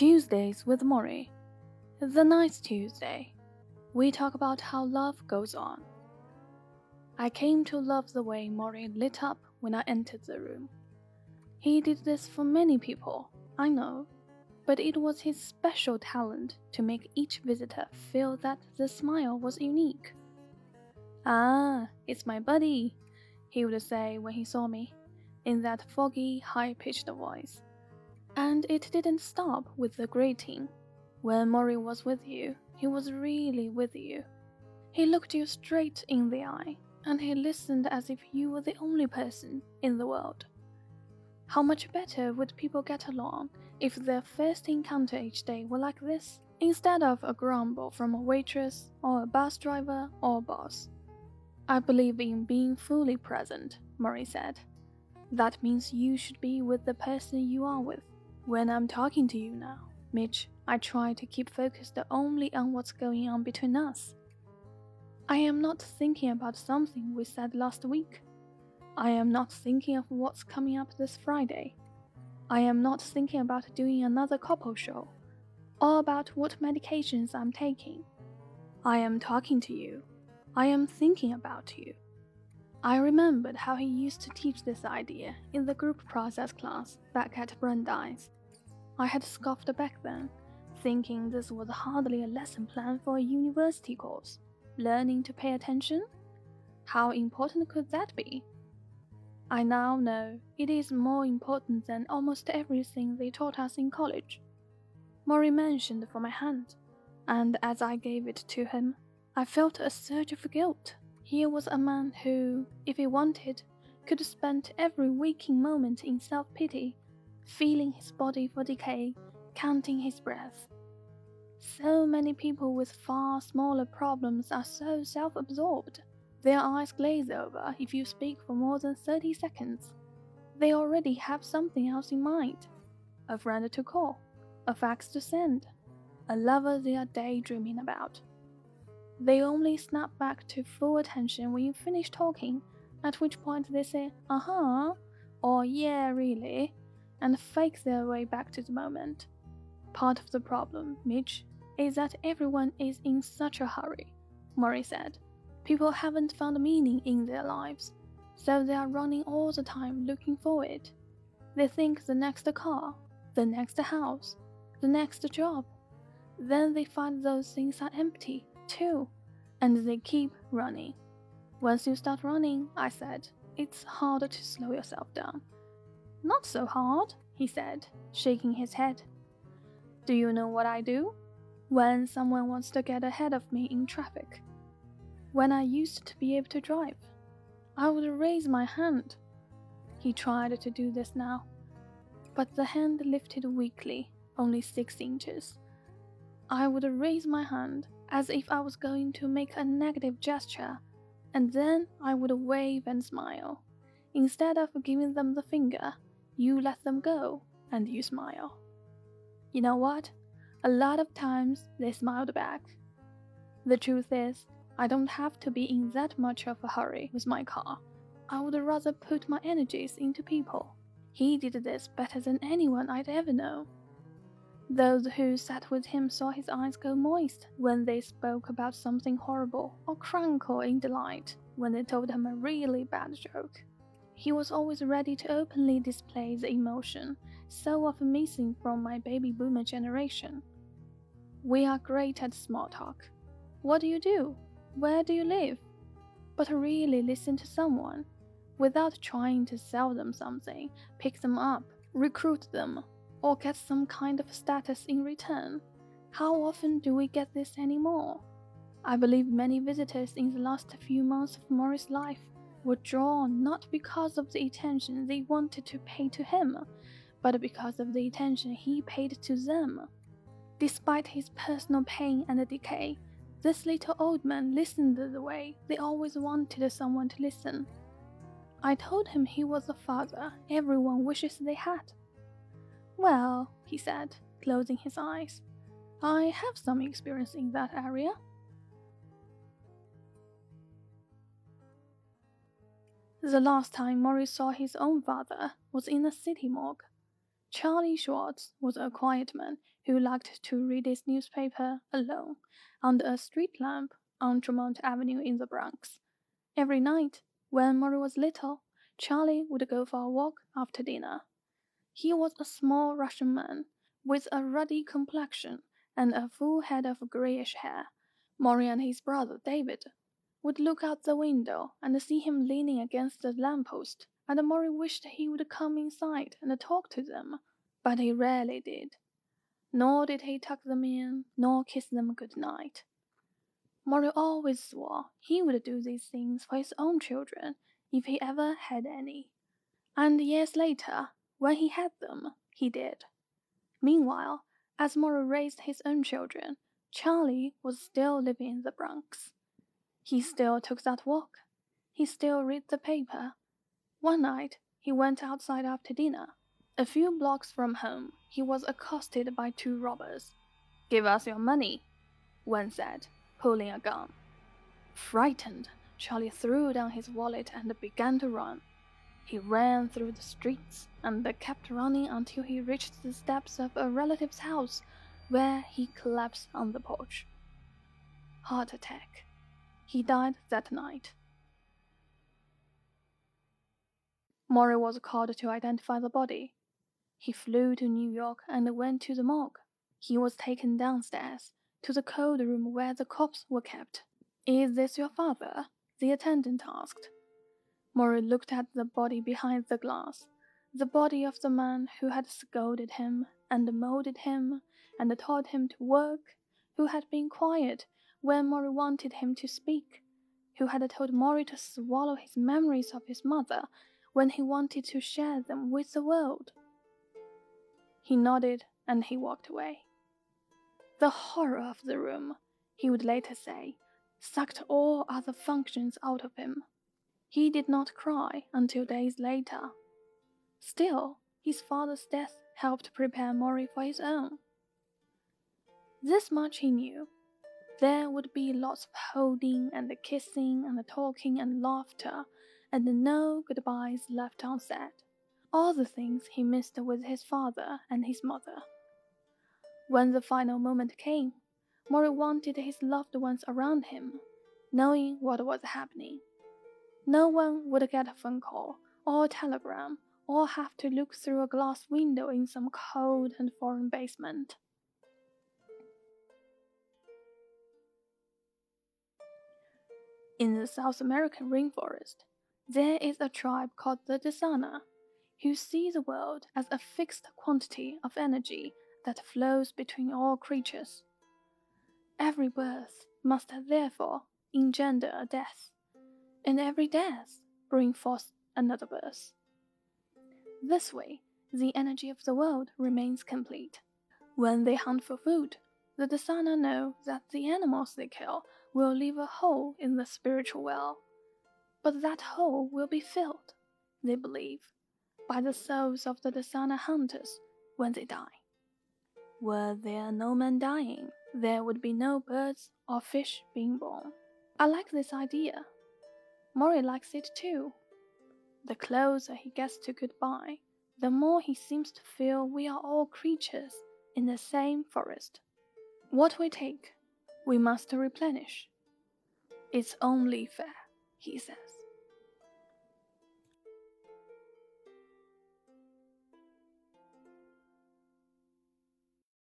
Tuesdays with Morrie. The night Tuesday. We talk about how love goes on. I came to love the way Morrie lit up when I entered the room. He did this for many people, I know, but it was his special talent to make each visitor feel that the smile was unique. Ah, it's my buddy, he would say when he saw me, in that foggy, high pitched voice. And it didn't stop with the greeting. When Morrie was with you, he was really with you. He looked you straight in the eye, and he listened as if you were the only person in the world. How much better would people get along if their first encounter each day were like this, instead of a grumble from a waitress, or a bus driver, or a boss? I believe in being fully present, Morrie said. That means you should be with the person you are with. When I'm talking to you now, Mitch, I try to keep focused only on what's going on between us. I am not thinking about something we said last week. I am not thinking of what's coming up this Friday. I am not thinking about doing another Koppel show or about what medications I'm taking. I am talking to you I am thinking about you. I remembered how he used to teach this idea in the group process class back at Brandeis. I had scoffed back then, thinking this was hardly a lesson plan for a university course. Learning to pay attention? How important could that be? I now know it is more important than almost everything they taught us in college. Morrie mentioned for my hand, and as I gave it to him, I felt a surge of guilt. Here was a man who, if he wanted, could spend every waking moment in self pity, feeling his body for decay, counting his breath. So many people with far smaller problems are so self absorbed. Their eyes glaze over if you speak for more than 30 seconds. They already have something else in mind a friend to call, a fax to send, a lover they are daydreaming about. They only snap back to full attention when you finish talking, at which point they say, uh huh, or yeah, really, and fake their way back to the moment. Part of the problem, Mitch, is that everyone is in such a hurry, Morrie said. People haven't found meaning in their lives, so they are running all the time looking for it. They think the next car, the next house, the next job. Then they find those things are empty too, and they keep running. Once you start running, I said, it's harder to slow yourself down. Not so hard, he said, shaking his head. Do you know what I do? When someone wants to get ahead of me in traffic. When I used to be able to drive, I would raise my hand. He tried to do this now, but the hand lifted weakly, only six inches. I would raise my hand as if I was going to make a negative gesture, and then I would wave and smile. Instead of giving them the finger, you let them go and you smile. You know what? A lot of times they smiled back. The truth is, I don't have to be in that much of a hurry with my car. I would rather put my energies into people. He did this better than anyone I'd ever known. Those who sat with him saw his eyes go moist when they spoke about something horrible, or crankle in delight when they told him a really bad joke. He was always ready to openly display the emotion, so often missing from my baby boomer generation. We are great at small talk. What do you do? Where do you live? But really listen to someone without trying to sell them something, pick them up, recruit them, or get some kind of status in return. How often do we get this anymore? I believe many visitors in the last few months of Morrie's life were drawn not because of the attention they wanted to pay to him, but because of the attention he paid to them. Despite his personal pain and decay, this little old man listened the way they always wanted someone to listen. I told him he was a father everyone wishes they had. Well, he said, closing his eyes, I have some experience in that area. The last time Morrie saw his own father was in a city morgue. Charlie Schwartz was a quiet man who liked to read his newspaper alone under a street lamp on Tremont Avenue in the Bronx. Every night, when Morrie was little, Charlie would go for a walk after dinner. He was a small Russian man with a ruddy complexion and a full head of grayish hair. Morrie and his brother David would look out the window and see him leaning against the lamppost and Morrie wished he would come inside and talk to them, but he rarely did. Nor did he tuck them in, nor kiss them good night. Morrie always swore he would do these things for his own children if he ever had any. And years later, when he had them, he did. Meanwhile, as Morrie raised his own children, Charlie was still living in the Bronx. He still took that walk. He still read the paper. One night, he went outside after dinner. A few blocks from home, he was accosted by two robbers. Give us your money, one said, pulling a gun. Frightened, Charlie threw down his wallet and began to run. He ran through the streets and kept running until he reached the steps of a relative's house, where he collapsed on the porch. Heart attack. He died that night. Morrie was called to identify the body. He flew to New York and went to the morgue. He was taken downstairs to the cold room where the corpse were kept. Is this your father? the attendant asked. Morrie looked at the body behind the glass, the body of the man who had scolded him and molded him and taught him to work, who had been quiet when Morrie wanted him to speak, who had told Morrie to swallow his memories of his mother when he wanted to share them with the world. He nodded and he walked away. The horror of the room, he would later say, sucked all other functions out of him. He did not cry until days later. Still, his father's death helped prepare Morrie for his own. This much he knew. There would be lots of holding and the kissing and the talking and laughter and no goodbyes left unsaid. All the things he missed with his father and his mother. When the final moment came, Morrie wanted his loved ones around him, knowing what was happening. No one would get a phone call or a telegram or have to look through a glass window in some cold and foreign basement. In the South American rainforest, there is a tribe called the Desana, who see the world as a fixed quantity of energy that flows between all creatures. Every birth must therefore engender a death, and every death bring forth another birth. This way, the energy of the world remains complete. When they hunt for food, the Desana know that the animals they kill will leave a hole in the spiritual well but that hole will be filled, they believe, by the souls of the Desana hunters when they die. Were there no men dying, there would be no birds or fish being born. I like this idea. Morrie likes it too. The closer he gets to goodbye, the more he seems to feel we are all creatures in the same forest. What we take, we must replenish. It's only fair, he says.